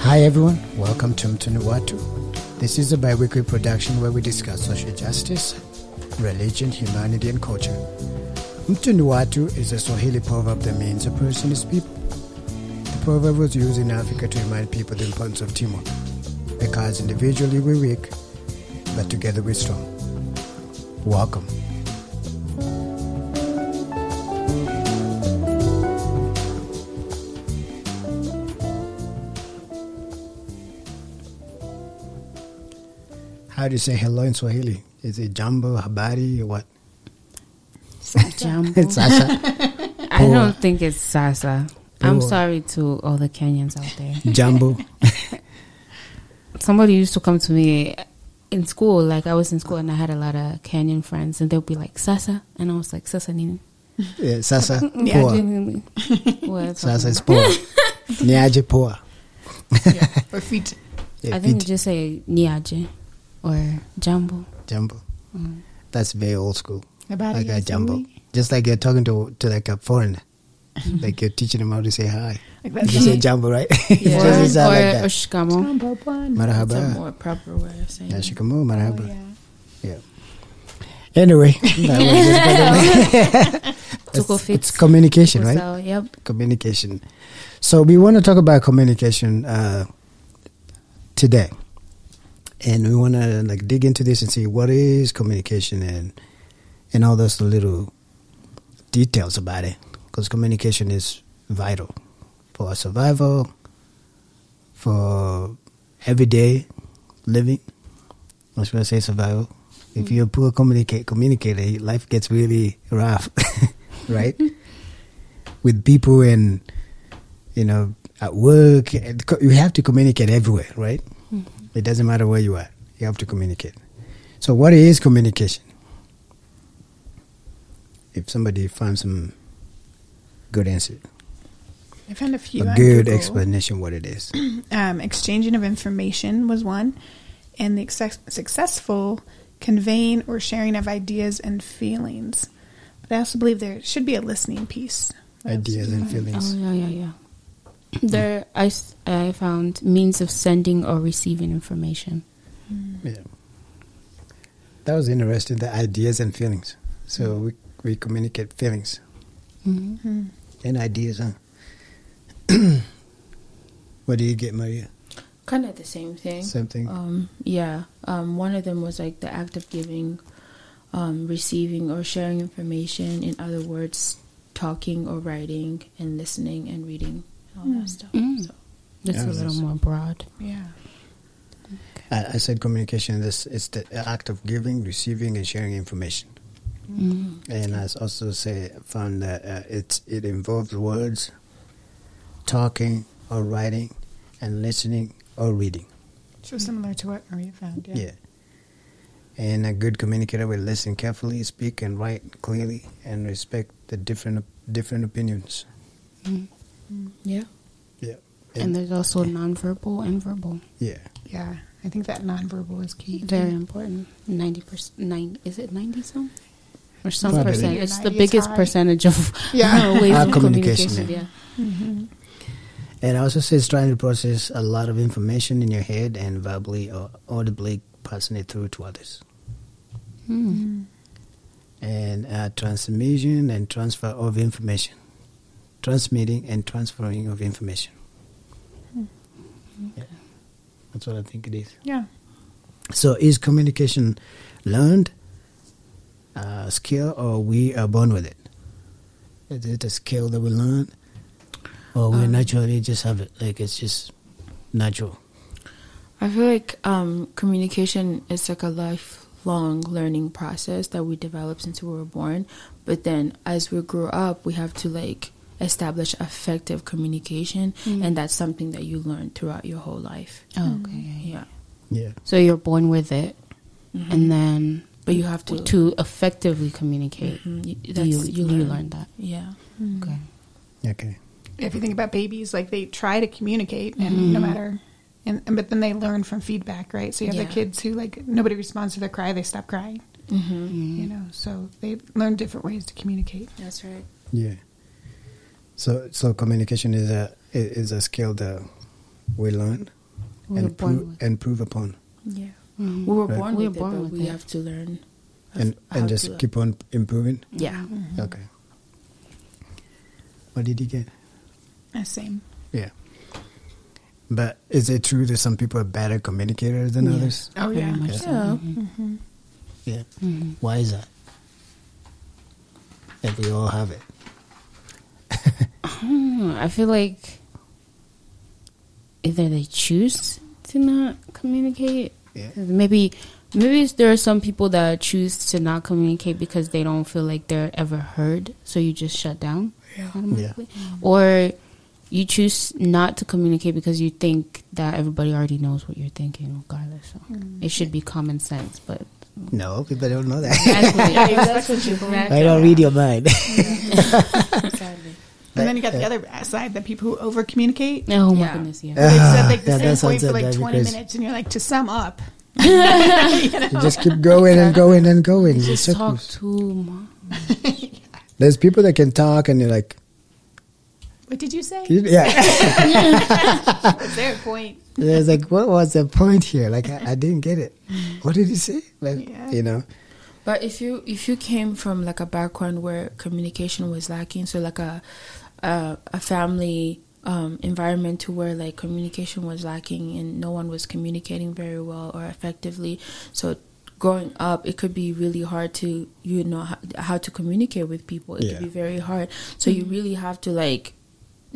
Hi everyone, welcome to Mtunuwatu. This is a bi-weekly production where we discuss social justice, religion, humanity, and culture. Mtunuwatu is a Swahili proverb that means a person is people. The proverb was used in Africa to remind people the importance of teamwork, because individually we're weak, but together we're strong. Welcome. How do you say hello in Swahili? Is it jambo, habari, or what? Jambo. It's Sasa. I don't think it's Sasa. I'm sorry to all the Kenyans out there. Jambo. Somebody used to come to me in school, like I was in school and I had a lot of Kenyan friends, and they'll be like, Sasa. And I was like, Sasa nini? Yeah, Sasa. Yeah, Poa. genuinely. What? Sasa is poa. Niaje poa. or feet. Yeah, I think you feet. just say Niaje or Jambo. Jambo. Mm. That's very old school. About Like it, a yes, jumbo. Just like you're talking to to like a foreigner. like you're teaching them how to say hi. Like You say jumbo, right? it Yeah. doesn't or like that. Ushkamo. Jumbo bun. That's a Marhaba. more proper way of saying Yeah, it. shikamoo, marhaba. Oh, yeah. Anyway, that was just Tuko it's, it's communication, right? So, yep. Communication. So we want to talk about communication uh, today, and we want to like dig into this and see what is communication and and all those little details about it, because communication is vital for our survival, for everyday living. I was going to say survival. If you're a poor communicate communicator, life gets really rough, right? With people and you know at work, you have to communicate everywhere, right? Mm-hmm. It doesn't matter where you are. You have to communicate. So, what is communication? If somebody finds some good answer, I found a few. a on good Google. explanation what it is. Um, exchanging of information was one, and the success- successful conveying or sharing of ideas and feelings. But I also believe there should be a listening piece. Ideas and feelings. Oh yeah, yeah, yeah. There, I, s- I found means of sending or receiving information. Yeah. That was interesting, the ideas and feelings. So we, we communicate feelings hmm Mhm. And ideas, huh? what do you get, Maria? Kind of the same thing. Same thing. Um, yeah. Um, one of them was like the act of giving, um, receiving or sharing information. In other words, talking or writing and listening and reading, all Mm. that stuff. Mm. So that's Yeah, a little more broad. Yeah. I, I said communication, this it's the act of giving, receiving, and sharing information. Mm. And I also say found that uh, it's it involves words, talking or writing, and listening or reading. So similar to what Maria found. Yeah. Yeah. And a good communicator will listen carefully, speak and write clearly, and respect the different different opinions. Yeah. Yeah. And there's also nonverbal and verbal. yeah. Yeah. I think that nonverbal is key. Very important. Ninety percent. Nine. Is it ninety some? Or some Probably. percent? It's the biggest high. percentage of Yeah. ways Our of communication, communication. yeah. Yeah. And also says trying to process a lot of information in your head and verbally or audibly passing it through to others. Hmm. And uh, transmission and transfer of information. Transmitting and transferring of information. Yeah. That's what I think it is. Yeah. So is communication learned uh, skill or we are born with it? Is it a skill that we learn? Or we Um, naturally just have it? Like it's just natural. I feel like um, communication is like a lifelong learning process that we develop since we were born. But then as we grow up, we have to like establish effective communication, Mm. and that's something that you learn throughout your whole life. Oh, okay. yeah, yeah. Yeah. Yeah. So you're born with it, Mhm. and then but you have to to effectively communicate, Mhm. You- you, that's- you, learn. that. Yeah. Okay. Okay. If you think about babies, like they try to communicate, and no Mhm. matter, and, and but then they learn from feedback, right? So you have Yeah. the kids who like nobody responds to their cry, they stop crying, Mm-hmm. you know. So they learn different ways to communicate. That's right. Yeah. So so communication is a i- is a skill that we learn We were and born prove and prove upon Yeah. Mhm. We were Right. born We were with born it, but with we it. have to learn. and and just keep on improving. Yeah. Okay. What did you get? Uh, same. Yeah. But is it true that some people are better communicators than Yes. others? Oh Very yeah. much so. Yeah. Mhm. Yeah. Mhm. Why is that? If we all have it. I feel like either they choose to not communicate. Yeah. 'Cause Maybe maybe there are some people that choose to not communicate because they don't feel like they're ever heard, so you just shut down automatically. Or you choose not to communicate because you think that everybody already knows what you're thinking, regardless. So it should be common sense, but No, people don't know that. exactly. I don't read your mind. And then you got the uh, other side, the people who over communicate. Oh my Yeah. goodness, yeah. They said like the Yeah, that same point for like 20 crazy. minutes, and you're like, to sum up, you just keep going and going and going. in Just talk too much. There's people that can talk and you're like, what did you say? yeah. What's their point? It's like, what was the point here? Like, I, I didn't get it. What did he say? Like, Yeah. you know? But if you if you came from like a background where communication was lacking, so like a a, a family um, environment to where like communication was lacking and no one was communicating very well or effectively, so growing up it could be really hard to you know how, how to communicate with people. It Yeah. could be very hard. So you really have to like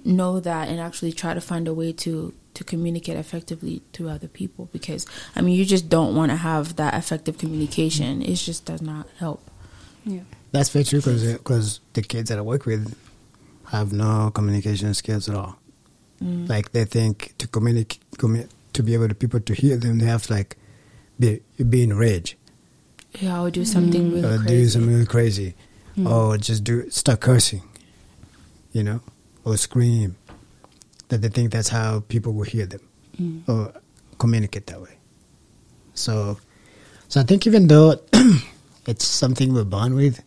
know that and actually try to find a way to to communicate effectively to other people because I mean you just don't want to have that effective communication. It just does not help. Yeah. That's very true because the kids that I work with have no communication skills at all. Mm. Like, they think to communicate, commu- to be able to people to hear them, they have to, like, be, be in rage. Yeah, I would do something mm. really or do crazy. something really crazy, mm. or just do start cursing, you know, or scream. That they think that's how people will hear them or communicate that way. So, so I think even though it's something we're born with,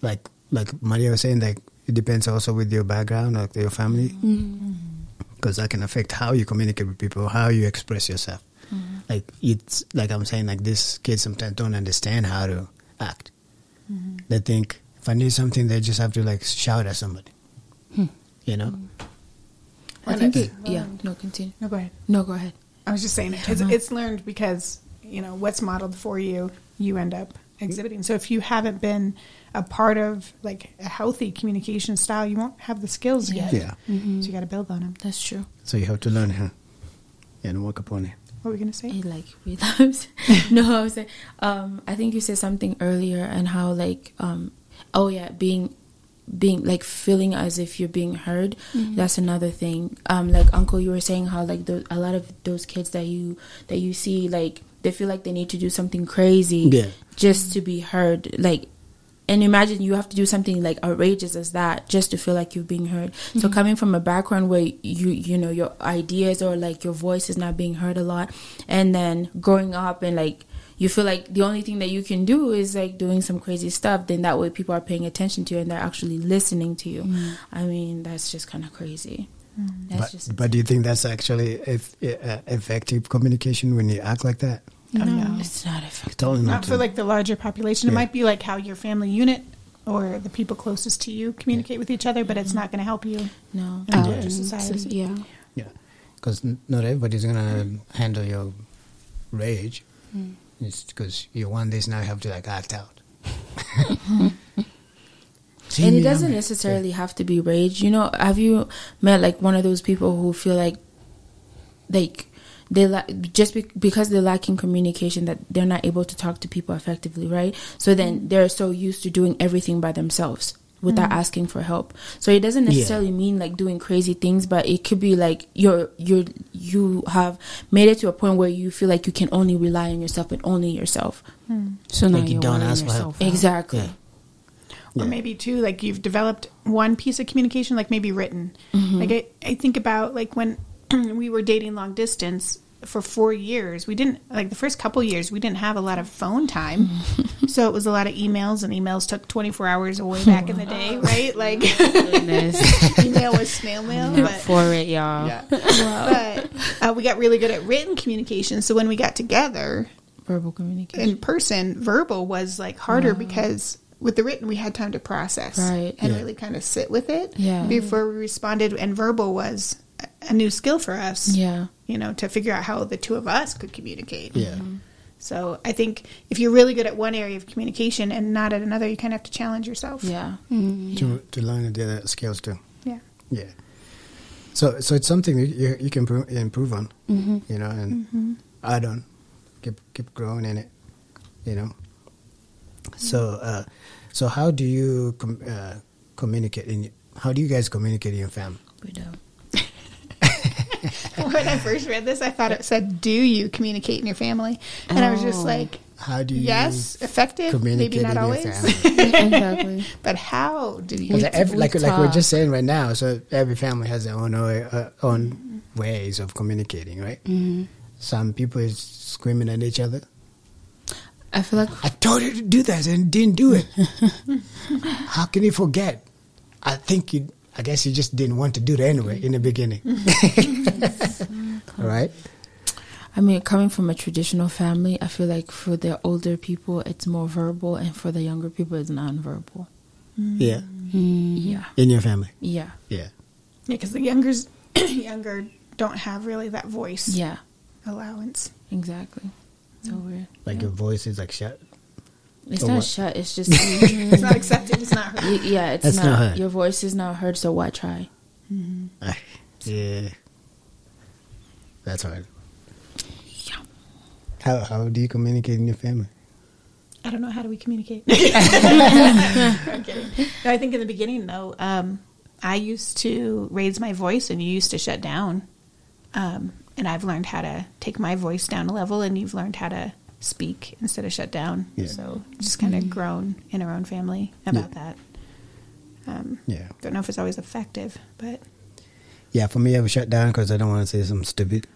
like like Maria was saying, like it depends also with your background, like your family, mm-hmm. because that can affect how you communicate with people, how you express yourself. Mm-hmm. Like it's like I'm saying, like these kids sometimes don't understand how to act. Mm-hmm. They think if I need something, they just have to like shout at somebody. Hmm. You know, I think it, yeah. No, continue. No, go ahead. No, go ahead. I was just saying it's, uh-huh. it's learned because you know what's modeled for you, you end up exhibiting. So if you haven't been a part of like a healthy communication style, you won't have the skills yet. yeah. So you got to build on them. That's true. So you have to learn how and work upon it. What were we gonna say? I like relapse. no, I was saying, um, I think you said something earlier and how like, um, oh yeah, being being like feeling as if you're being heard that's another thing um like uncle you were saying how like the, a lot of those kids that you that you see like they feel like they need to do something crazy Yeah. just to be heard like and imagine you have to do something like outrageous as that just to feel like you're being heard. So coming from a background where you you know your ideas or like your voice is not being heard a lot and then growing up and like you feel like the only thing that you can do is like doing some crazy stuff then that way people are paying attention to you and they're actually listening to you. I mean that's just kind of crazy that's But, just but do you think that's actually eff- uh, effective communication when you act like that? Oh, no. it's not effective Totally Not not. for like the larger population. It might be like how your family unit or the people closest to you communicate with each other, but it's not going to help you no in Um, a larger society. yeah. yeah, because not everybody's gonna handle your rage. Hmm. It's because you want this now, you have to like act out. And it doesn't I'm- necessarily have to be rage you know have you met like one of those people who feel like like they la- just be- because they're lacking communication that they're not able to talk to people effectively right so then mm. they're so used to doing everything by themselves without mm. asking for help so it doesn't Yeah. necessarily mean like doing crazy things but it could be like you're you're you have made it to a point where you feel like you can only rely on yourself and only yourself hmm. So now Like you you're don't wearing ask for help. exactly Yeah. Or maybe too, like you've developed one piece of communication, like maybe written. Mm-hmm. Like I, I think about like when we were dating long distance for four years, we didn't like the first couple years we didn't have a lot of phone time, so it was a lot of emails, and emails took twenty four hours away back in the day, right? Like email was snail mail, but for it, y'all. Yeah. but uh, we got really good at written communication. So when we got together verbal communication in person, verbal was like harder because with the written we had time to process Right. and Yeah. really kind of sit with it Yeah. before we responded. And verbal was a- a new skill for us, yeah you know, to figure out how the two of us could communicate. Yeah. So I think if you're really good at one area of communication and not at another, you kind of have to challenge yourself. yeah To to learn the other skills too. Yeah. Yeah. So so it's something that you you can pro- improve on. Mm-hmm. You know, and add on, keep keep growing in it. You know. So uh, so how do you com- uh, communicate in? How do you guys communicate in your family? we don't when I first read this, I thought it said, "Do you communicate in your family?" And I was just Oh. like, How do you "Yes, effective, maybe communicate not in your always, family? exactly. but how do you?" Because every, we like like we're just saying right now, so every family has their own uh, own ways of communicating, right? Mm-hmm. Some people is screaming at each other. i feel like I told you to do that and didn't do it. How can you forget? I think you. I guess you just didn't want to do it anyway in the beginning, right? I mean, coming from a traditional family, I feel like for the older people, it's more verbal, and for the younger people, it's nonverbal. Yeah, mm. Yeah, in your family. yeah, Yeah, Yeah, because the youngers younger don't have really that voice yeah, allowance. exactly. So weird. like your voice is like shut. It's not what? shut. It's just It's not accepted. It's not heard. Y- yeah. It's That's not. not heard. Your voice is not heard. So why try? Ah, Yeah, that's hard. Yeah. How how do you communicate in your family? I don't know how do we communicate. I'm kidding. No, I think in the beginning though, um, I used to raise my voice and you used to shut down. Um, and I've learned how to take my voice down a level, and you've learned how to speak instead of shut down. Yeah. So just kind of mm-hmm. grown in our own family about Yeah. that. Um, Yeah, don't know if it's always effective, but yeah. For me, I would shut down because I don't want to say something stupid.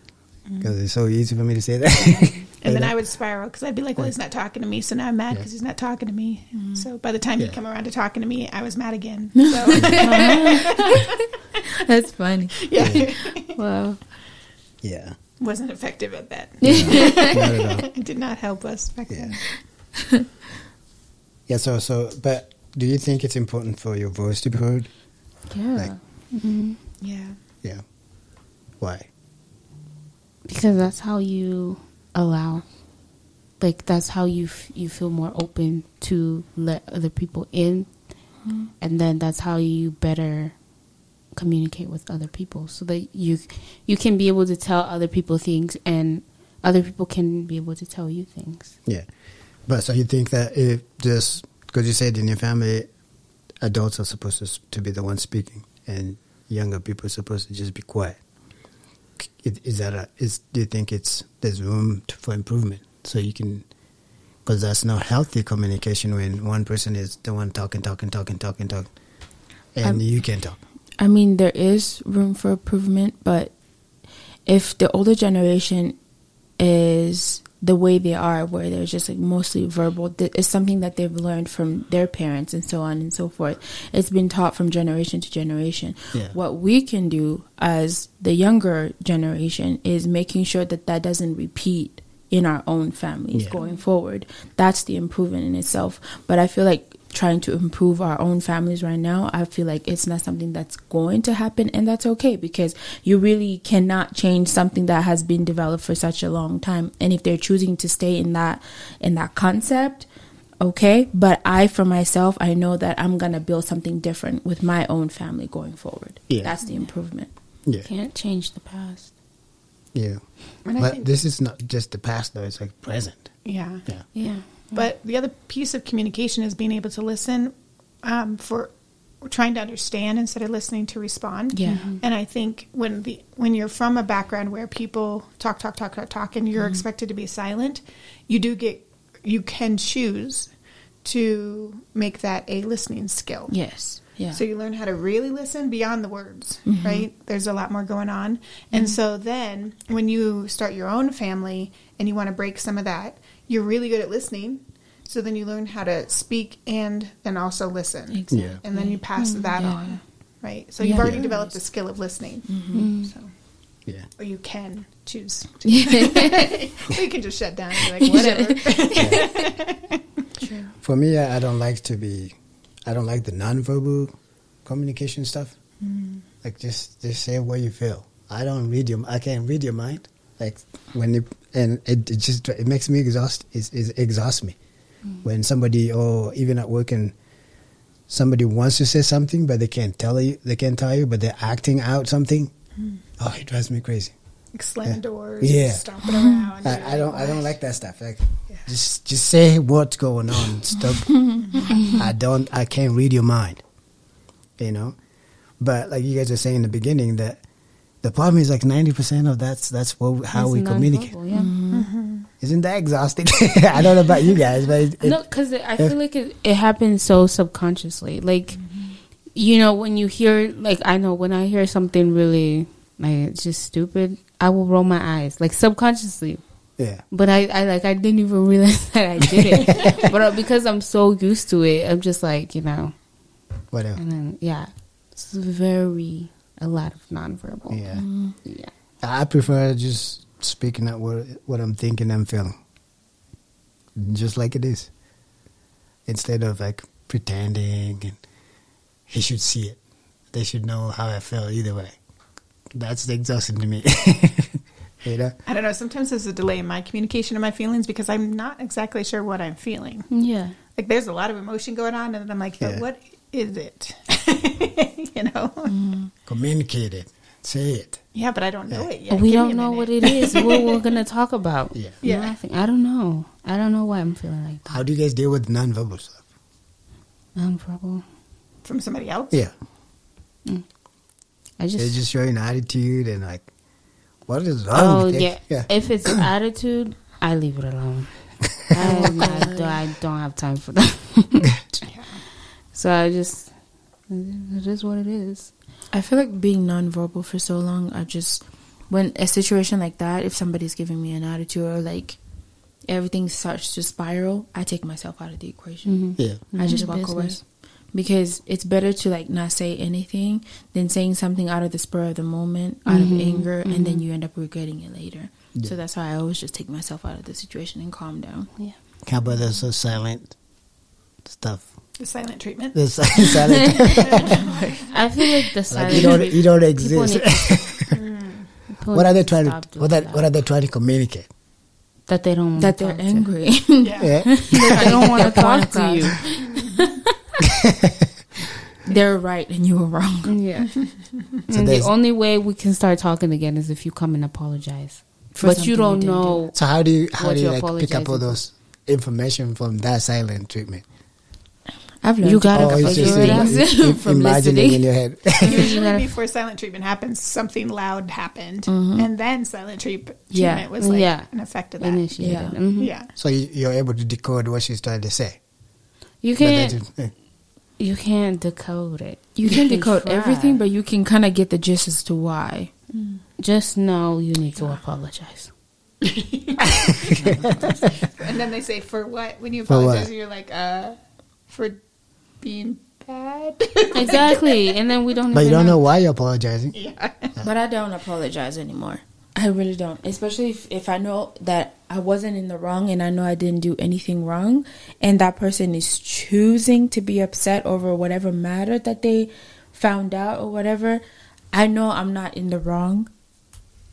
Mm-hmm. Because it's so easy for me to say that. and then I would spiral because I'd be like, "Well, he's not talking to me," so now I'm mad Yeah. because he's not talking to me. Mm-hmm. So by the time Yeah. he'd come around to talking to me, I was mad again. So That's funny. yeah, Wow. yeah, wasn't effective at that. not at all. It did not help us back Yeah. then. Yeah. So so, but do you think it's important for your voice to be heard? Yeah. Like- mm-hmm. Yeah. Yeah. Why? because that's how you allow like that's how you f- you feel more open to let other people in mm-hmm. and then that's how you better communicate with other people so that you you can be able to tell other people things and other people can be able to tell you things Yeah. But so you think that if just because you said in your family, adults are supposed to, to be the ones speaking, and younger people are supposed to just be quiet. Is, that a, is do you think it's there's room to, for improvement so you can because that's not healthy communication when one person is the one talking, talking, talking, talking, talking, and Um, you can talk. I mean, there is room for improvement, but if the older generation is the way they are, where they're just like mostly verbal, it's something that they've learned from their parents and so on and so forth. It's been taught from generation to generation. Yeah. What we can do as the younger generation is making sure that that doesn't repeat in our own families Yeah. going forward. That's the improvement in itself. But I feel like trying to improve our own families right now, I feel like it's not something that's going to happen, and that's okay because you really cannot change something that has been developed for such a long time. And if they're choosing to stay in that in that concept, okay. But I, for myself, I know that I'm gonna build something different with my own family going forward. Yeah. That's the improvement. Yeah, Can't change the past. yeah. And But think- this is not just the past, though. It's like present. Yeah. Yeah. Yeah. But the other piece of communication is being able to listen um, for trying to understand instead of listening to respond. Yeah. And I think when the when you're from a background where people talk, talk, talk, talk, talk, and you're Mm-hmm. expected to be silent, you do get you can choose to make that a listening skill. Yes. Yeah. So you learn how to really listen beyond the words, Mm-hmm. right? There's a lot more going on. And so then when you start your own family and you want to break some of that, you're really good at listening. So then you learn how to speak and and also listen. Exactly. Yeah. And then you pass mm-hmm. that Yeah. on. Right? So you've already Yeah. developed the skill of listening. Mm-hmm. mm-hmm. So Yeah. or you can choose. or you can just shut down and be like, whatever. For me, I I don't like to be. I don't like the nonverbal communication stuff. Mm. Like just just say what you feel. I don't read your. I can't read your mind. Like when you and it, it just it makes me exhaust. It, it exhausts me mm. when somebody or even at work and somebody wants to say something but they can't tell you. They can't tell you, but they're acting out something. Mm. Oh, it drives me crazy. like slamming doors, Yeah. stomping around. I, I don't I don't like that stuff. Like just just say what's going on. Stop. I don't I can't read your mind. You know? But like you guys were saying in the beginning that the problem is like ninety percent of that's that's what how It's we communicate. Yeah. Isn't that exhausting? I don't know about you guys, but it, it, no, because I feel like it, it happens so subconsciously. Like, you know, when you hear, like, I know when I hear something really, like, it's just stupid, I will roll my eyes, like, subconsciously. yeah. But I, I like, I didn't even realize that I did it. but uh, because I'm so used to it, I'm just like, you know, Whatever. and then, yeah, it's very, a lot of nonverbal. Yeah. Mm-hmm. Yeah. I prefer just speaking out what what I'm thinking and feeling. Just like it is. Instead of like pretending and he should see it. They should know how I feel either way. That's exhausting to me. you know? I don't know. Sometimes there's a delay in my communication of my feelings because I'm not exactly sure what I'm feeling. Yeah. Like there's a lot of emotion going on, and then I'm like, but Yeah. what is it? you know? Communicate it. Say it. Yeah, but I don't know it yet. we Give don't know what it is. what we're gonna talk about. Yeah. Yeah. Nothing. I don't know. I don't know why I'm feeling like that. How do you guys deal with nonverbal stuff? Nonverbal. from somebody else. Yeah. Mm. I just They just. just show an attitude and like what is wrong oh with it? yeah. yeah. If it's attitude, I leave it alone. I, I, don't, I don't have time for that. so I just. It is what it is. I feel like being nonverbal for so long, I just when a situation like that, if somebody's giving me an attitude or like everything starts to spiral, I take myself out of the equation. Mm-hmm. Yeah. I mm-hmm. just Mind walk your away because it's better to like not say anything than saying something out of the spur of the moment, out of mm-hmm. anger, and then you end up regretting it later. So that's why I always just take myself out of the situation and calm down. Yeah. How about the so silent stuff? The silent treatment. The si- silent I feel like the like silence. you don't you don't exist. need- mm, people what are they trying to what are, that. what are they trying to communicate? that they don't. That they're angry. Yeah. Yeah. they don't want to talk to you. they're right and you were wrong. Yeah. So and the only way we can start talking again is if you come and apologize. For but you don't didn't know. So how do you how do you you like pick up all those information from that silent treatment? I've learned You gotta Oh, it's figure just it out im- from imagining in listening. your head. Usually before silent treatment happens, something loud happened, and then silent treat- treatment Yeah. was like Yeah. an effect of that. Initiated. Yeah. Mhm. Yeah. so you, you're able to decode what she's trying to say. You can't. is- eh. You can't decode it. You can decode try. everything, but you can kind of get the gist as to why. just know you need to apologize. And then they say, "For what?" When you For what? apologize, you're like, "Uh, for being bad." Exactly, and then we don't. But you don't know why you're apologizing. yeah. But I don't apologize anymore. I really don't. Especially if, if I know that I wasn't in the wrong and I know I didn't do anything wrong and that person is choosing to be upset over whatever matter that they found out or whatever, I know I'm not in the wrong.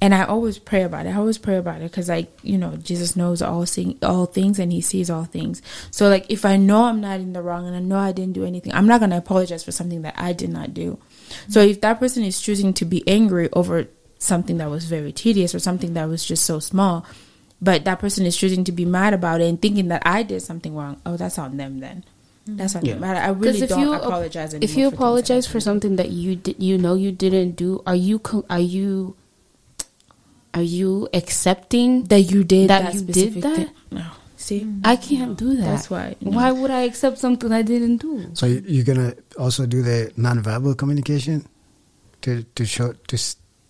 And I always pray about it. I always pray about it because, like, you know, Jesus knows all sing, all things and He sees all things. So, like, if I know I'm not in the wrong and I know I didn't do anything, I'm not gonna apologize for something that I did not do. So, if that person is choosing to be angry over something that was very tedious or something that was just so small, but that person is choosing to be mad about it and thinking that I did something wrong, oh, that's on them then. Mm-hmm. That's on Yeah. them. I, I really if don't you apologize if you for things that I apologize for something that you did, you know you didn't do, are you co- are you are you accepting? that you did that that, you did that? thing. No, see, I can't do that. That's why, no. Why would I accept something I didn't do? So you- you're gonna also do the nonverbal communication to to show to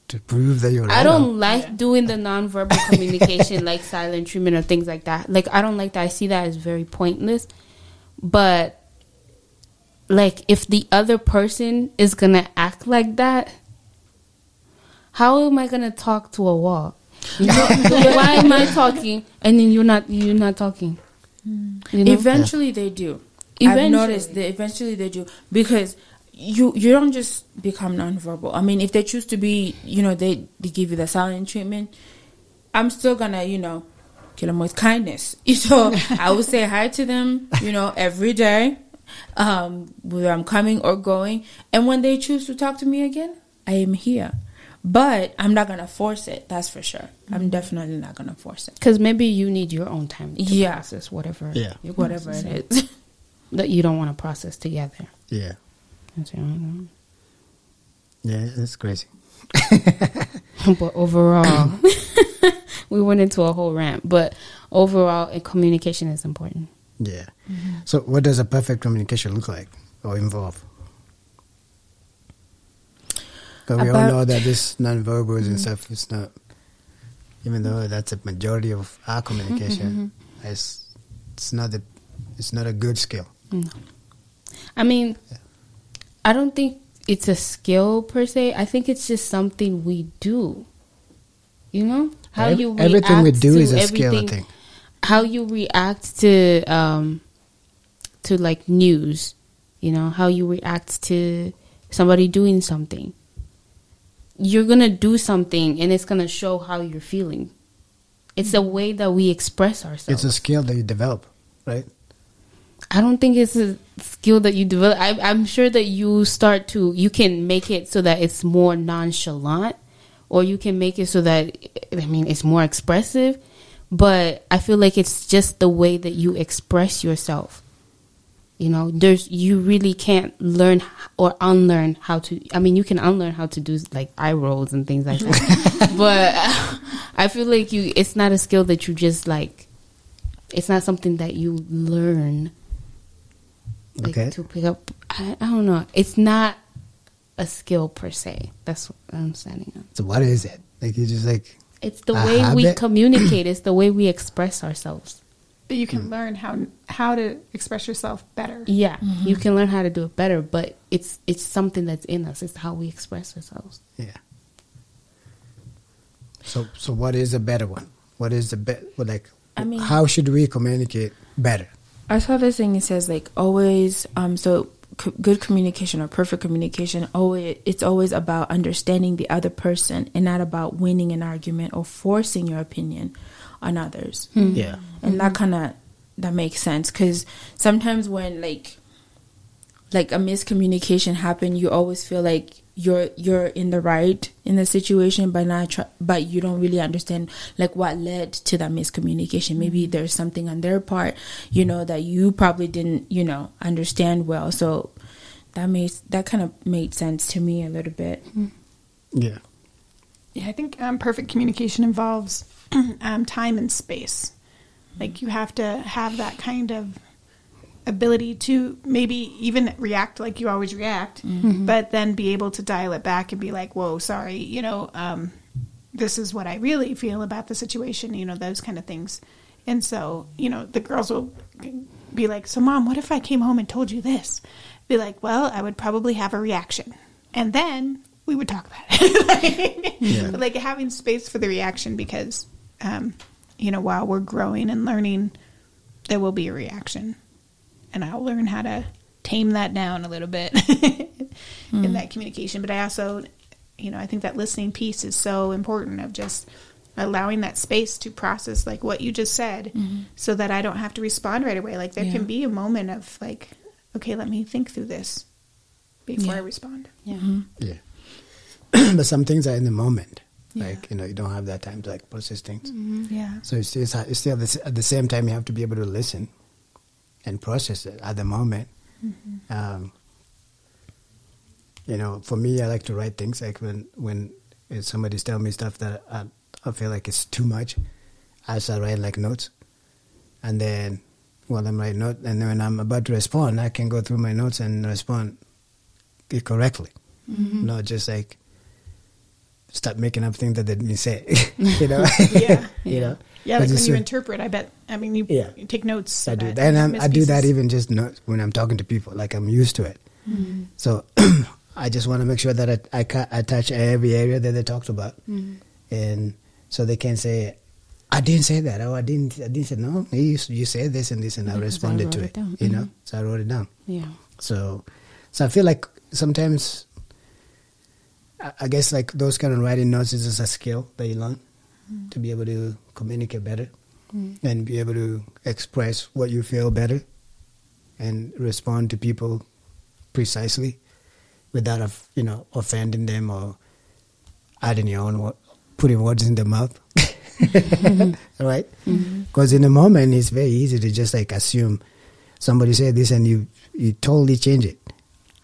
to prove that you're. I wrong? don't like doing the nonverbal communication like silent treatment or things like that. Like I don't like that. I see that as very pointless. But like if the other person is gonna act like that, how am I gonna talk to a wall? You know, why am I talking and then you're not you're not talking? You know? Eventually, they do. I've Eventually. noticed that eventually they do because you you don't just become nonverbal. I mean, if they choose to be, you know, they they give you the silent treatment. I'm still gonna, you know, kill them with kindness. So I will say hi to them, you know, every day, um, whether I'm coming or going. And when they choose to talk to me again, I am here. But I'm not gonna force it. That's for sure. I'm definitely not gonna force it. Because maybe you need your own time to Yeah. process whatever Yeah. you're Whatever it processing that you don't want to process together. Yeah, That's yeah, that's crazy. but overall, we went into a whole rant. But overall, uh, communication is important. Yeah. So, what does a perfect communication look like or involve? Because we all know that this nonverbals and stuff is not, even though that's a majority of our communication, it's it's not a it's not a good skill. No. I mean, I don't think it's a skill per se. I think it's just something we do. You know how Ev- you everything we do is a skill. I think. How you react to um to like news, you know how you react to somebody doing something. You're gonna do something, and it's gonna show how you're feeling. It's the way that we express ourselves. It's a skill that you develop, right? I don't think it's a skill that you develop. I, I'm sure that you start to, you can make it so that it's more nonchalant, or you can make it so that, I mean, it's more expressive. But I feel like it's just the way that you express yourself. You know, there's, you really can't learn or unlearn how to, I mean, you can unlearn how to do like eye rolls and things like that. but I feel like you, it's not a skill that you just like, it's not something that you learn like Okay. to pick up. I, I don't know. It's not a skill per se. That's what i'm saying So, what is it? Like you just like it's the way we communicate. It's the way we express ourselves But you can learn how how to express yourself better. yeah you can learn how to do it better but it's it's something that's in us it's how we express ourselves Yeah. So, so what is a better one? What is the be- well, like? I mean- how should we communicate better? I saw this thing. It says like always. Um, so c- good communication or perfect communication. Always, it's always about understanding the other person and not about winning an argument or forcing your opinion on others. Hmm. Yeah. And that kind of that makes sense. Because sometimes when like like a miscommunication happen, you always feel like you're you're in the right in the situation but not try, but you don't really understand like what led to that miscommunication. Maybe hmm. there's something on their part you know that you probably didn't you know understand well. So that makes that kind of made sense to me a little bit. Hmm. Yeah. Yeah, I think um, perfect communication involves um, time and space. Like you have to have that kind of ability to maybe even react like you always react, but then be able to dial it back and be like, "Whoa, sorry," you know, um, this is what I really feel about the situation. You know, those kind of things. And so, you know, the girls will be like, "So, mom, what if I came home and told you this?" Be like, "Well, I would probably have a reaction." And then we would talk about it. like, but, like having space for the reaction because, um, you know, while we're growing and learning, there will be a reaction. And I'll learn how to tame that down a little bit in hmm. that communication. But I also, you know, I think that listening piece is so important of just allowing that space to process like what you just said mm-hmm. so that I don't have to respond right away. Like there can be a moment of like, okay, let me think through this before I respond. Yeah. Mm-hmm. Yeah. but some things are in the moment. Like, you know, you don't have that time to like process things. Mm-hmm. Yeah. So it's, it's, it's still at the, at the same time, you have to be able to listen and process it at the moment. Mm-hmm. Um, you know, for me, I like to write things like when, when somebody's telling me stuff that I, I feel like it's too much, I start writing like notes. And then while I'm writing notes, and then when I'm about to respond, I can go through my notes and respond correctly. Mm-hmm. Not just like start making up things that they didn't say. you know? Yeah. you know? Yeah, like when you interpret, I bet. I mean, you, Yeah. you take notes. I do that, and I'm, I do that even just not when I'm talking to people. Like I'm used to it. Mm-hmm. So I just want to make sure that I, I, ca- I touch every area that they talked about, mm-hmm. and so they can say, "I didn't say that," or "I didn't." I didn't say no. You you said this and this, and I Because I responded to wrote it. it. You know, mm-hmm. so I wrote it down. Yeah. So, so I feel like sometimes, I, guess like those kind of writing notes is just a skill that you learn to be able to communicate better mm. and be able to express what you feel better and respond to people precisely without, of- you know, offending them or adding your own, putting words in their mouth. right? Mm-hmm. Because in the moment, it's very easy to just like assume somebody said this and you you totally change it.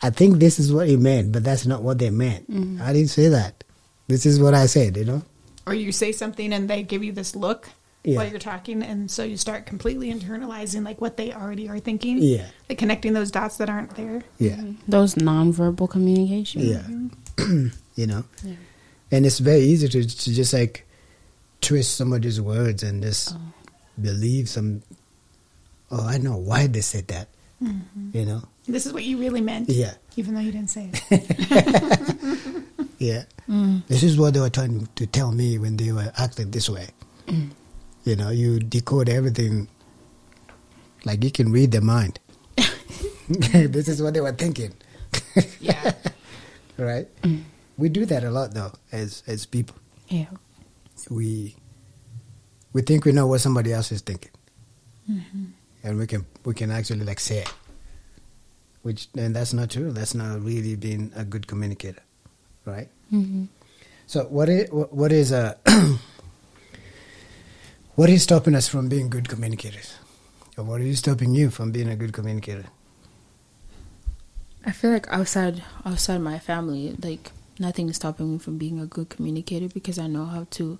I think this is what he meant, but that's not what they meant. Mm-hmm. I didn't say that. This is what I said, you know? Or you say something and they give you this look Yeah. while you're talking, and so you start completely internalizing like what they already are thinking. Yeah. Like connecting those dots that aren't there. Yeah. Mm-hmm. Those nonverbal communication. Yeah. Mm-hmm. you know? And it's very easy to, to just like twist somebody's words and just oh. believe some, oh, I know why they said that. Mm-hmm. You know? This is what you really meant. Yeah. Even though you didn't say it. Yeah. Mm. This is what they were trying to tell me when they were acting this way. Mm. You know, you decode everything like you can read their mind. this is what they were thinking. yeah. right? Mm. We do that a lot though as as people. Yeah. We we think we know what somebody else is thinking. Mm-hmm. And we can we can actually like say it. Which and that's not true. That's not really being a good communicator. Right? hmm So what is what is uh, what is stopping us from being good communicators, or what is stopping you from being a good communicator? I feel like outside outside my family, like nothing is stopping me from being a good communicator because I know how to.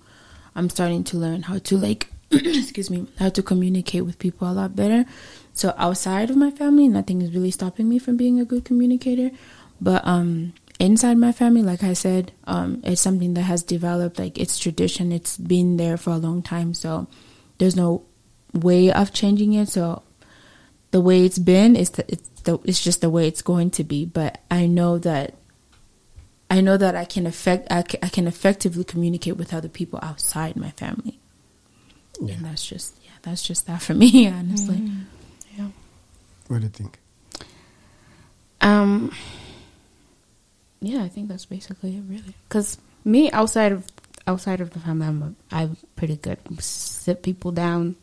I'm starting to learn how to like, excuse me, how to communicate with people a lot better. So outside of my family, nothing is really stopping me from being a good communicator. But um, inside my family, like I said, um, it's something that has developed. Like it's tradition. It's been there for a long time. So there's no way of changing it. So the way it's been is the, it's the it's just the way it's going to be. But I know that I know that I can affect I can effectively communicate with other people outside my family, Yeah. and that's just yeah that's just that for me honestly. Yeah. What do you think? Um. Yeah, I think that's basically it, really. Because me, outside of outside of the family, I'm a, I'm pretty good. Sit people down.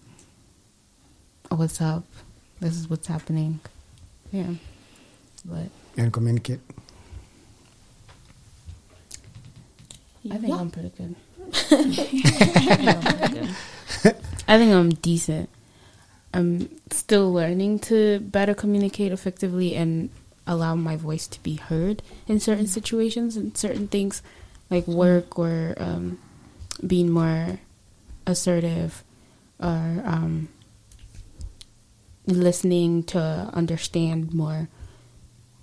Oh, what's up? This is what's happening. Yeah, but And communicate. I think I'm pretty good. I think I'm pretty good. I think I'm decent. I'm still learning to better communicate effectively and allow my voice to be heard in certain situations and certain things like work or um, being more assertive or um, listening to understand more.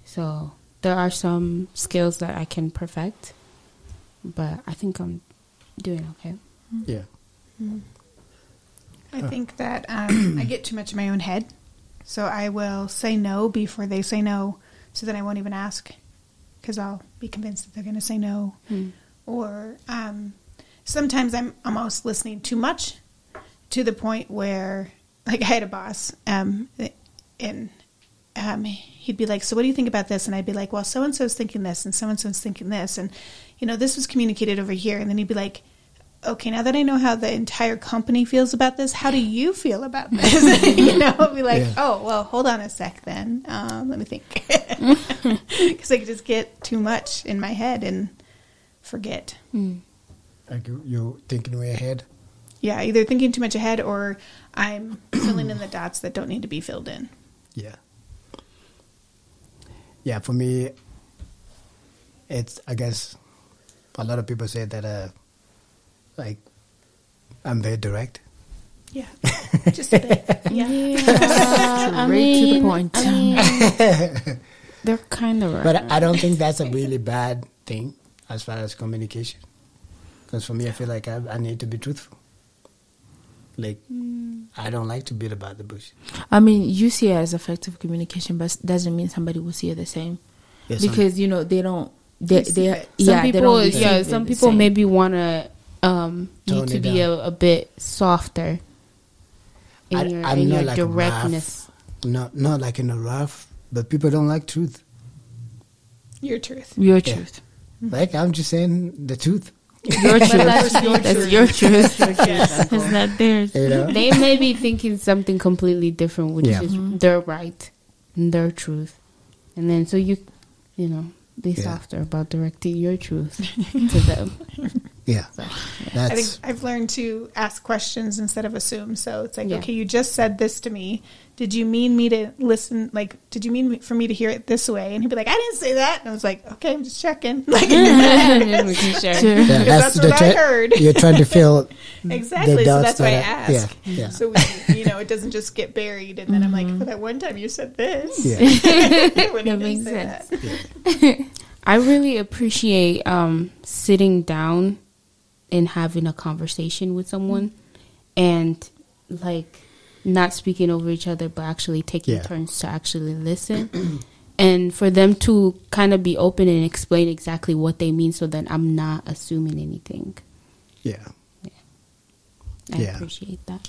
So there are some skills that I can perfect, but I think I'm doing okay. Yeah. I think that um, I get too much in my own head, so I will say no before they say no, so then I won't even ask because I'll be convinced that they're going to say no. Or um, sometimes I'm almost listening too much to the point where, like, I had a boss, um, and um, he'd be like, "So what do you think about this?" And I'd be like, "Well, so and so's thinking this, and so and so's thinking this, and you know, this was communicated over here." And then he'd be like, "Okay, now that I know how the entire company feels about this, how do you feel about this?" you know, I'd be like, Yeah. "Oh, well, hold on a sec, then. Um, let me think," because I could just get too much in my head and forget. Like you, you thinking way ahead. Yeah, either thinking too much ahead or I'm filling in the dots that don't need to be filled in. Yeah. Yeah, for me, it's I guess a lot of people say that uh, like I'm very direct. Yeah, just a bit. Yeah. I Straight to the point. I mean, they're kind of right. But I don't think that's a really bad thing as far as communication. Because for me, I feel like I, I need to be truthful. Like, I don't like to beat about the bush. I mean, you see it as effective communication, but doesn't mean somebody will see it the same Yeah, because you know they don't. They, they, it. some yeah, they people, don't yeah, some people maybe want to um, Tone need to be a, a bit softer in I- your, I'm in not your like directness. not not like in a rough, but people don't like truth. Your truth. your Yeah. truth. Like I'm just saying the truth. Your truth. that's your That's your truth. Yes. It's not theirs. You know? They may be thinking something completely different, which Yeah. is mm-hmm. their right and their truth. And then so you, you know, be Yeah. softer about directing your truth to them. yeah, So, I think I've learned to ask questions instead of assume. So it's like, Yeah. okay, you just said this to me. Did you mean me to listen? Like, did you mean for me to hear it this way? And he'd be like, I didn't say that. And I was like, okay, I'm just checking. Like, and making sure. Sure. yeah, that's what I heard. You're trying to feel exactly. the So dots that's why I that are- yeah, yeah. So we, you know, it doesn't just get buried. And then I'm like, well, that one time you said this. Yeah. That makes sense. that. I really appreciate um, sitting down and having a conversation with someone and like not speaking over each other but actually taking Yeah. turns to actually listen and for them to kind of be open and explain exactly what they mean so that I'm not assuming anything. yeah, Yeah. I Yeah. appreciate that.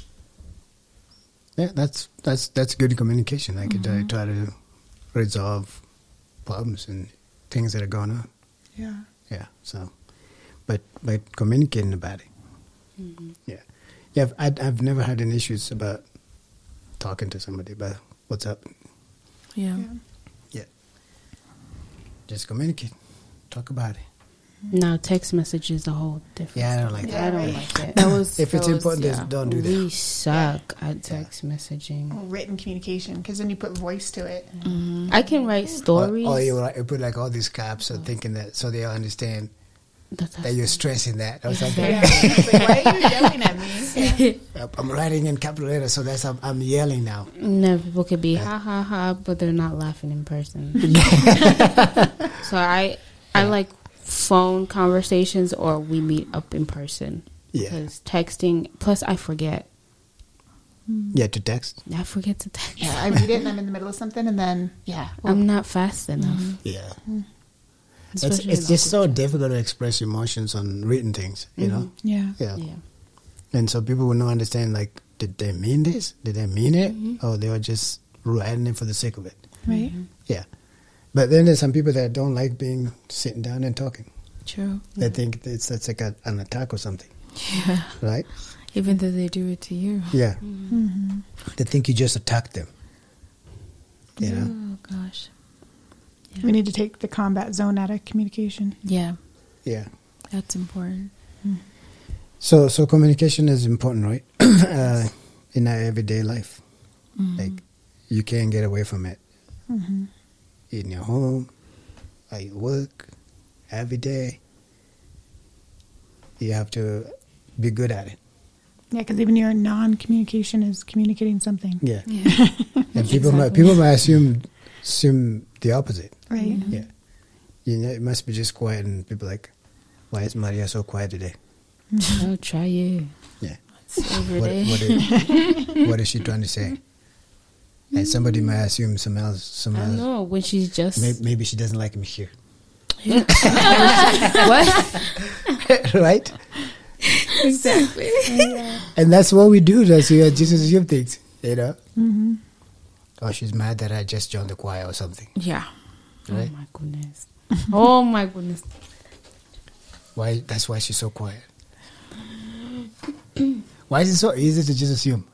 yeah. That's that's that's good communication. I could uh, Mm-hmm. try to resolve problems and things that are going on. Yeah. Yeah. So, but but communicating about it. Mm-hmm. Yeah, yeah. I've, I've I've never had any issues about talking to somebody about what's up. Yeah. Yeah. Yeah. Just communicate. Talk about it. Now text message is a whole different Yeah, I don't like Yeah, I don't like it. That was If it's was- important, yeah. just don't do that. we that. suck at text messaging. Or written communication because then you put voice to it. Mm-hmm. I can write Or, stories. or you, you put like all these caps, so thinking that so they understand That's- that you're stressing that or something. Yeah. Like, why are you yelling at me? Yeah. I'm writing in capital letters, so that's I'm, I'm yelling now. No, people could be ha ha ha, but they're not laughing in person. so I I like phone conversations or we meet up in person. Yeah. Because texting, plus I forget. Yeah, to text. I forget to text. Yeah, I read it and I'm in the middle of something and then Yeah, I'm not fast enough. Yeah. Mm-hmm. It's, it's just so difficult to express emotions on written things, you know? yeah. Yeah. Yeah. And so people will not understand, like, did they mean this? Did they mean it? Mm-hmm. Or they were just writing it for the sake of it? Right. Yeah. But then there's some people that don't like being sitting down and talking. True. They think it's that's like a, an attack or something, Yeah. right? Even though they do it to you. Yeah. Mm-hmm. They think you just attacked them. You know? Oh gosh. We need to take the combat zone out of communication. Yeah. Yeah. That's important. So, so communication is important, right? uh, in our everyday life, Mm-hmm. like you can't get away from it. In your home, at your work, every day, you have to be good at it. Yeah, because even your non-communication is communicating something, Yeah, and people might people might assume assume the opposite. right? Yeah, you know, it must be just quiet, and people like, why is Maria so quiet today? Oh, try it. Yeah. Every what, day. what, is, what is she trying to say? And somebody might assume some else. Some I else. know when she's just Maybe, maybe she doesn't like me here, what? right? Exactly. And that's what we do. That's what Jesus assume things, you know. Mm-hmm. Or she's mad that I just joined the choir or something, yeah. right? Oh my goodness. Oh my goodness. Why? That's why she's so quiet. why is it so easy to just assume?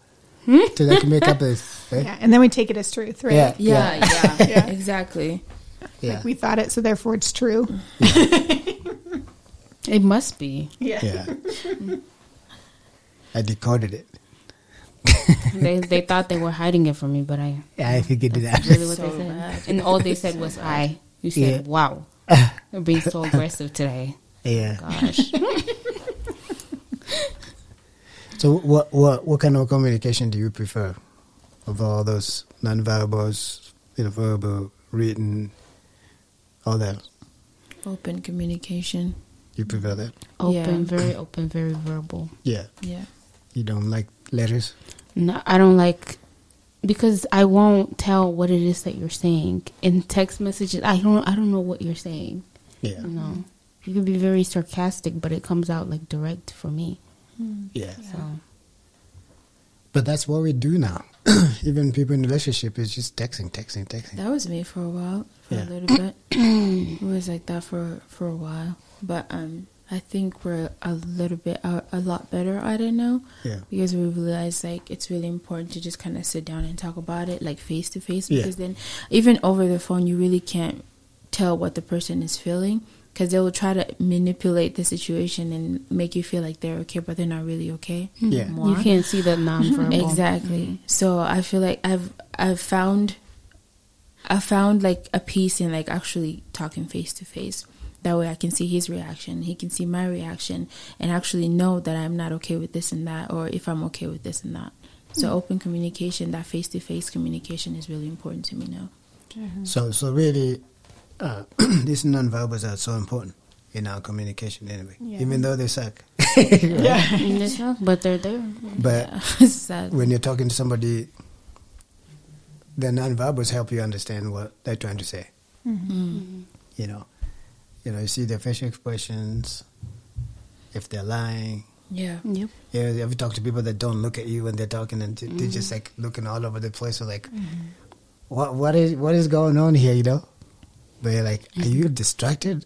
Hmm? To like make up this, eh? right? Yeah, and then we take it as truth, right? Yeah, Yeah, yeah, Yeah. exactly. yeah, Like we thought it, so therefore it's true. It must be. yeah. I decoded it. They they thought they were hiding it from me, but I Yeah, I figured it out. really what So they said. bad. And all they said was "I." You said, Yeah. "Wow, you're being so aggressive today." Yeah. Gosh. So what what what kind of communication do you prefer of all those nonverbals, you know, verbal, written, all that? Open communication. You prefer that? Open, Yeah. very open, very verbal. Yeah. Yeah. You don't like letters? No, I don't like because I won't tell what it is that you're saying in text messages. I don't. I don't know what you're saying. Yeah. You know, you can be very sarcastic, but it comes out like direct for me. Yeah. So But that's what we do now. Even people in relationship is just texting, texting, texting. That was me for a while, for Yeah. a little bit. it was like that for for a while, but um, I think we're a little bit a, a lot better at it now Yeah. because we realize like it's really important to just kind of sit down and talk about it like face to face Yeah. because then even over the phone you really can't tell what the person is feeling because they will try to manipulate the situation and make you feel like they're okay but they're not really okay hmm. Yeah. you can't see the nonverbal. Exactly. So I feel like I've I've found I found like a peace in like actually talking face to face. That way I can see his reaction, he can see my reaction and actually know that I'm not okay with this and that or if I'm okay with this and that. So hmm. open communication, that face to face communication is really important to me now. Mm-hmm. So so really uh, these nonverbals are so important in our communication anyway. Yeah. Even though they suck. And they suck, but they're there. But It's sad. when you're talking to somebody, the nonverbals help you understand what they're trying to say. Mm-hmm. Hmm. You know, you know, you see their facial expressions, if they're lying. Yeah. Yep. Yeah, you ever talk to people that don't look at you when they're talking and they're just mm-hmm. like looking all over the place? Or like, mm-hmm. what what is what is going on here? You know, but you're like, are you distracted?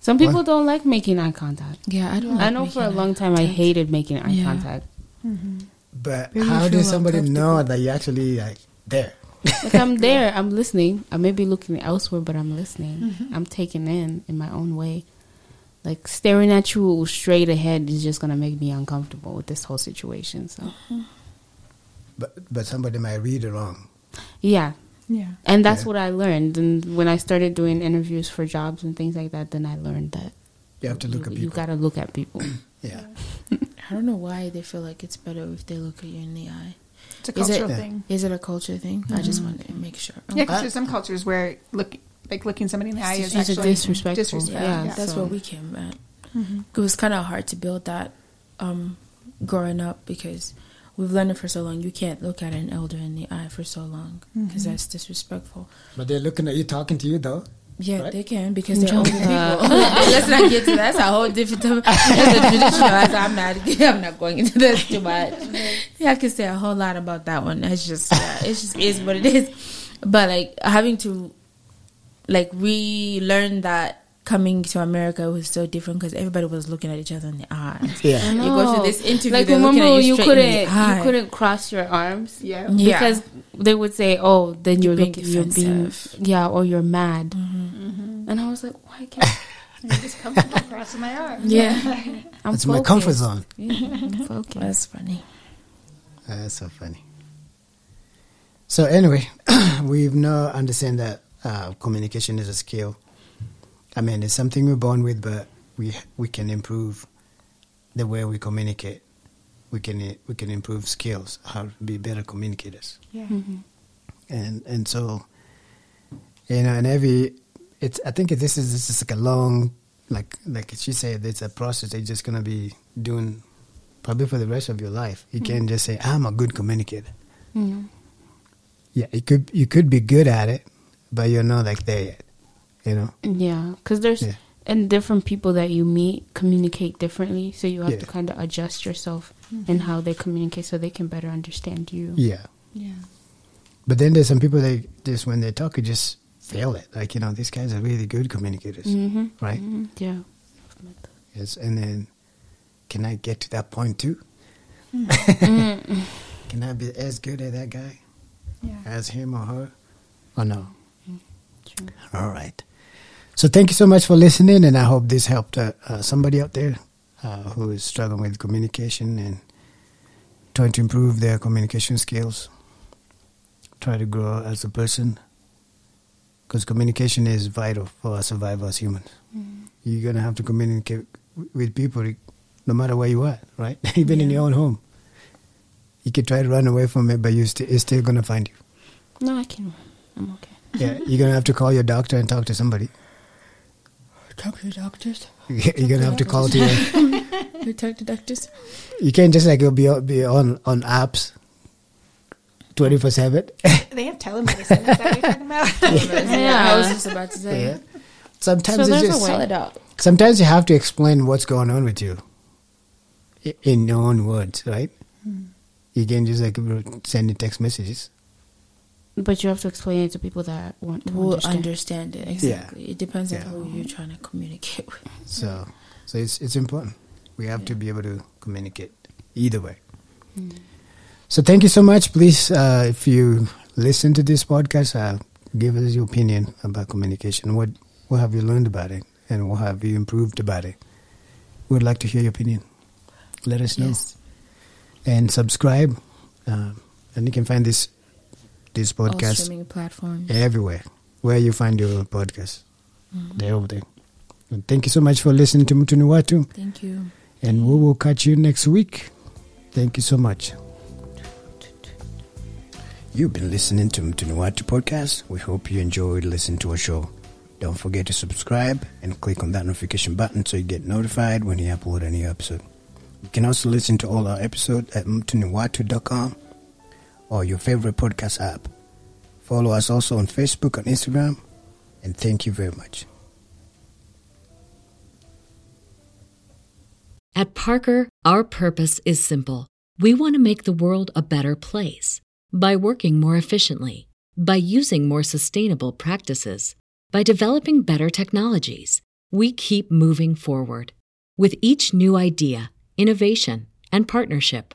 Some people What? don't like making eye contact. Yeah, I don't I like know for a long eye time I hated making eye Yeah. contact. Mm-hmm. But Maybe you how does somebody know that you're actually like there? Like I'm there, I'm listening. I may be looking elsewhere, but I'm listening. Mm-hmm. I'm taking in in my own way. Like staring at you straight ahead is just gonna make me uncomfortable with this whole situation. So mm-hmm. But but somebody might read it wrong. yeah, Yeah. and that's Yeah. what I learned. And when I started doing interviews for jobs and things like that, then I learned that You have to look you, at people. you people. gotta look at people. yeah. I don't know why they feel like it's better if they look at you in the eye. It's a Is it- cultural thing. Is it a culture thing? I just wanted to make sure. Yeah, because there's some cultures where look like looking somebody in the eye is actually disrespectful. disrespect. Yeah, Yeah, that's so- where we came at. It was kind of hard to build that um, growing up because we've learned it for so long. You can't look at an elder in the eye for so long because that's disrespectful. But they're looking at you, talking to you though. Yeah, Right? they can because they're older people. Uh, Let's not get to that. That's a whole different. That's traditional. I'm not. I'm not going into this too much. Yeah, I can say a whole lot about that one. It's just. Yeah, it's just is what it is. But like having to, like relearn that coming to America was so different because everybody was looking at each other in the eyes. Yeah. You go to this interview, Like they're looking remember, at you you straight in couldn't the eye. you couldn't cross your arms. Yeah. Yeah. because they would say, "Oh, then you're, You're being looking, you're being, yeah, or you're mad." And I was like, "Why can't I'm just comfortable crossing my arms. Yeah. I'm It's my comfort zone. I'm. That's funny. That's so funny. So anyway, we've now understand that uh, communication is a skill. I mean, it's something we're born with, but we we can improve the way we communicate. We can we can improve skills, how to be better communicators, Yeah. Mhm. and and so you know, and every it's I think this is this is like a long like like she said, it's a process that you're just gonna be doing probably for the rest of your life. You can't just say I'm a good communicator. Mhm. Yeah, you could you could be good at it, but you're not like there yet. You know. Yeah, because there's Yeah. and different people that you meet communicate differently, so you have Yeah. to kind of adjust yourself in how they communicate, so they can better understand you. Yeah. Yeah. But then there's some people that just when they talk, you just feel it. Like you know, these guys are really good communicators, Mm-hmm. right? Yeah. Yes. And then, can I get to that point too? Mm. Can I be as good as that guy Yeah. as him or her? Or no? True. All right. So thank you so much for listening, and I hope this helped uh, uh, somebody out there uh, who is struggling with communication and trying to improve their communication skills. Try to grow as a person, because communication is vital for our survival as humans. You're gonna have to communicate w- with people, no matter where you are, right? Even in your own home. You could try to run away from it, but you st- it's still gonna find you. No, I can. I'm okay. Yeah, you're gonna have to call your doctor and talk to somebody. Talk to doctors. You're gonna have to call to your. You talk to doctors. You can't just like be on- be on on apps, twenty four seven. They have telemedicine. Is that what you're talking about? yeah, I was just about to say. Yeah. Sometimes so it's there's just a way. it sometimes you have to explain what's going on with you in your own words, right? Hmm. You can just like send text messages. But you have to explain it to people that want to Will understand. understand it exactly. It depends Yeah. on who you're trying to communicate with. So, so it's it's important. We have to be able to communicate either way. So, thank you so much. Please, uh, if you listen to this podcast, uh, give us your opinion about communication. What what have you learned about it, and what have you improved about it? We'd like to hear your opinion. Let us know Yes. and subscribe. Uh, and you can find this this All podcast streaming platforms. everywhere where you find your podcast. Mm. They're over there. And thank you so much for listening to Mtunuwatu. Thank you. And we will catch you next week. Thank you so much. You've been listening to Mtunuwatu podcast. We hope you enjoyed listening to our show. Don't forget to subscribe and click on that notification button so you get notified when you upload a new episode. You can also listen to all our episodes at mtunuwatu.com or your favorite podcast app. Follow us also on Facebook and Instagram. And thank you very much. At Parker, our purpose is simple. We want to make the world a better place by working more efficiently, by using more sustainable practices, by developing better technologies. We keep moving forward. With each new idea, innovation, and partnership,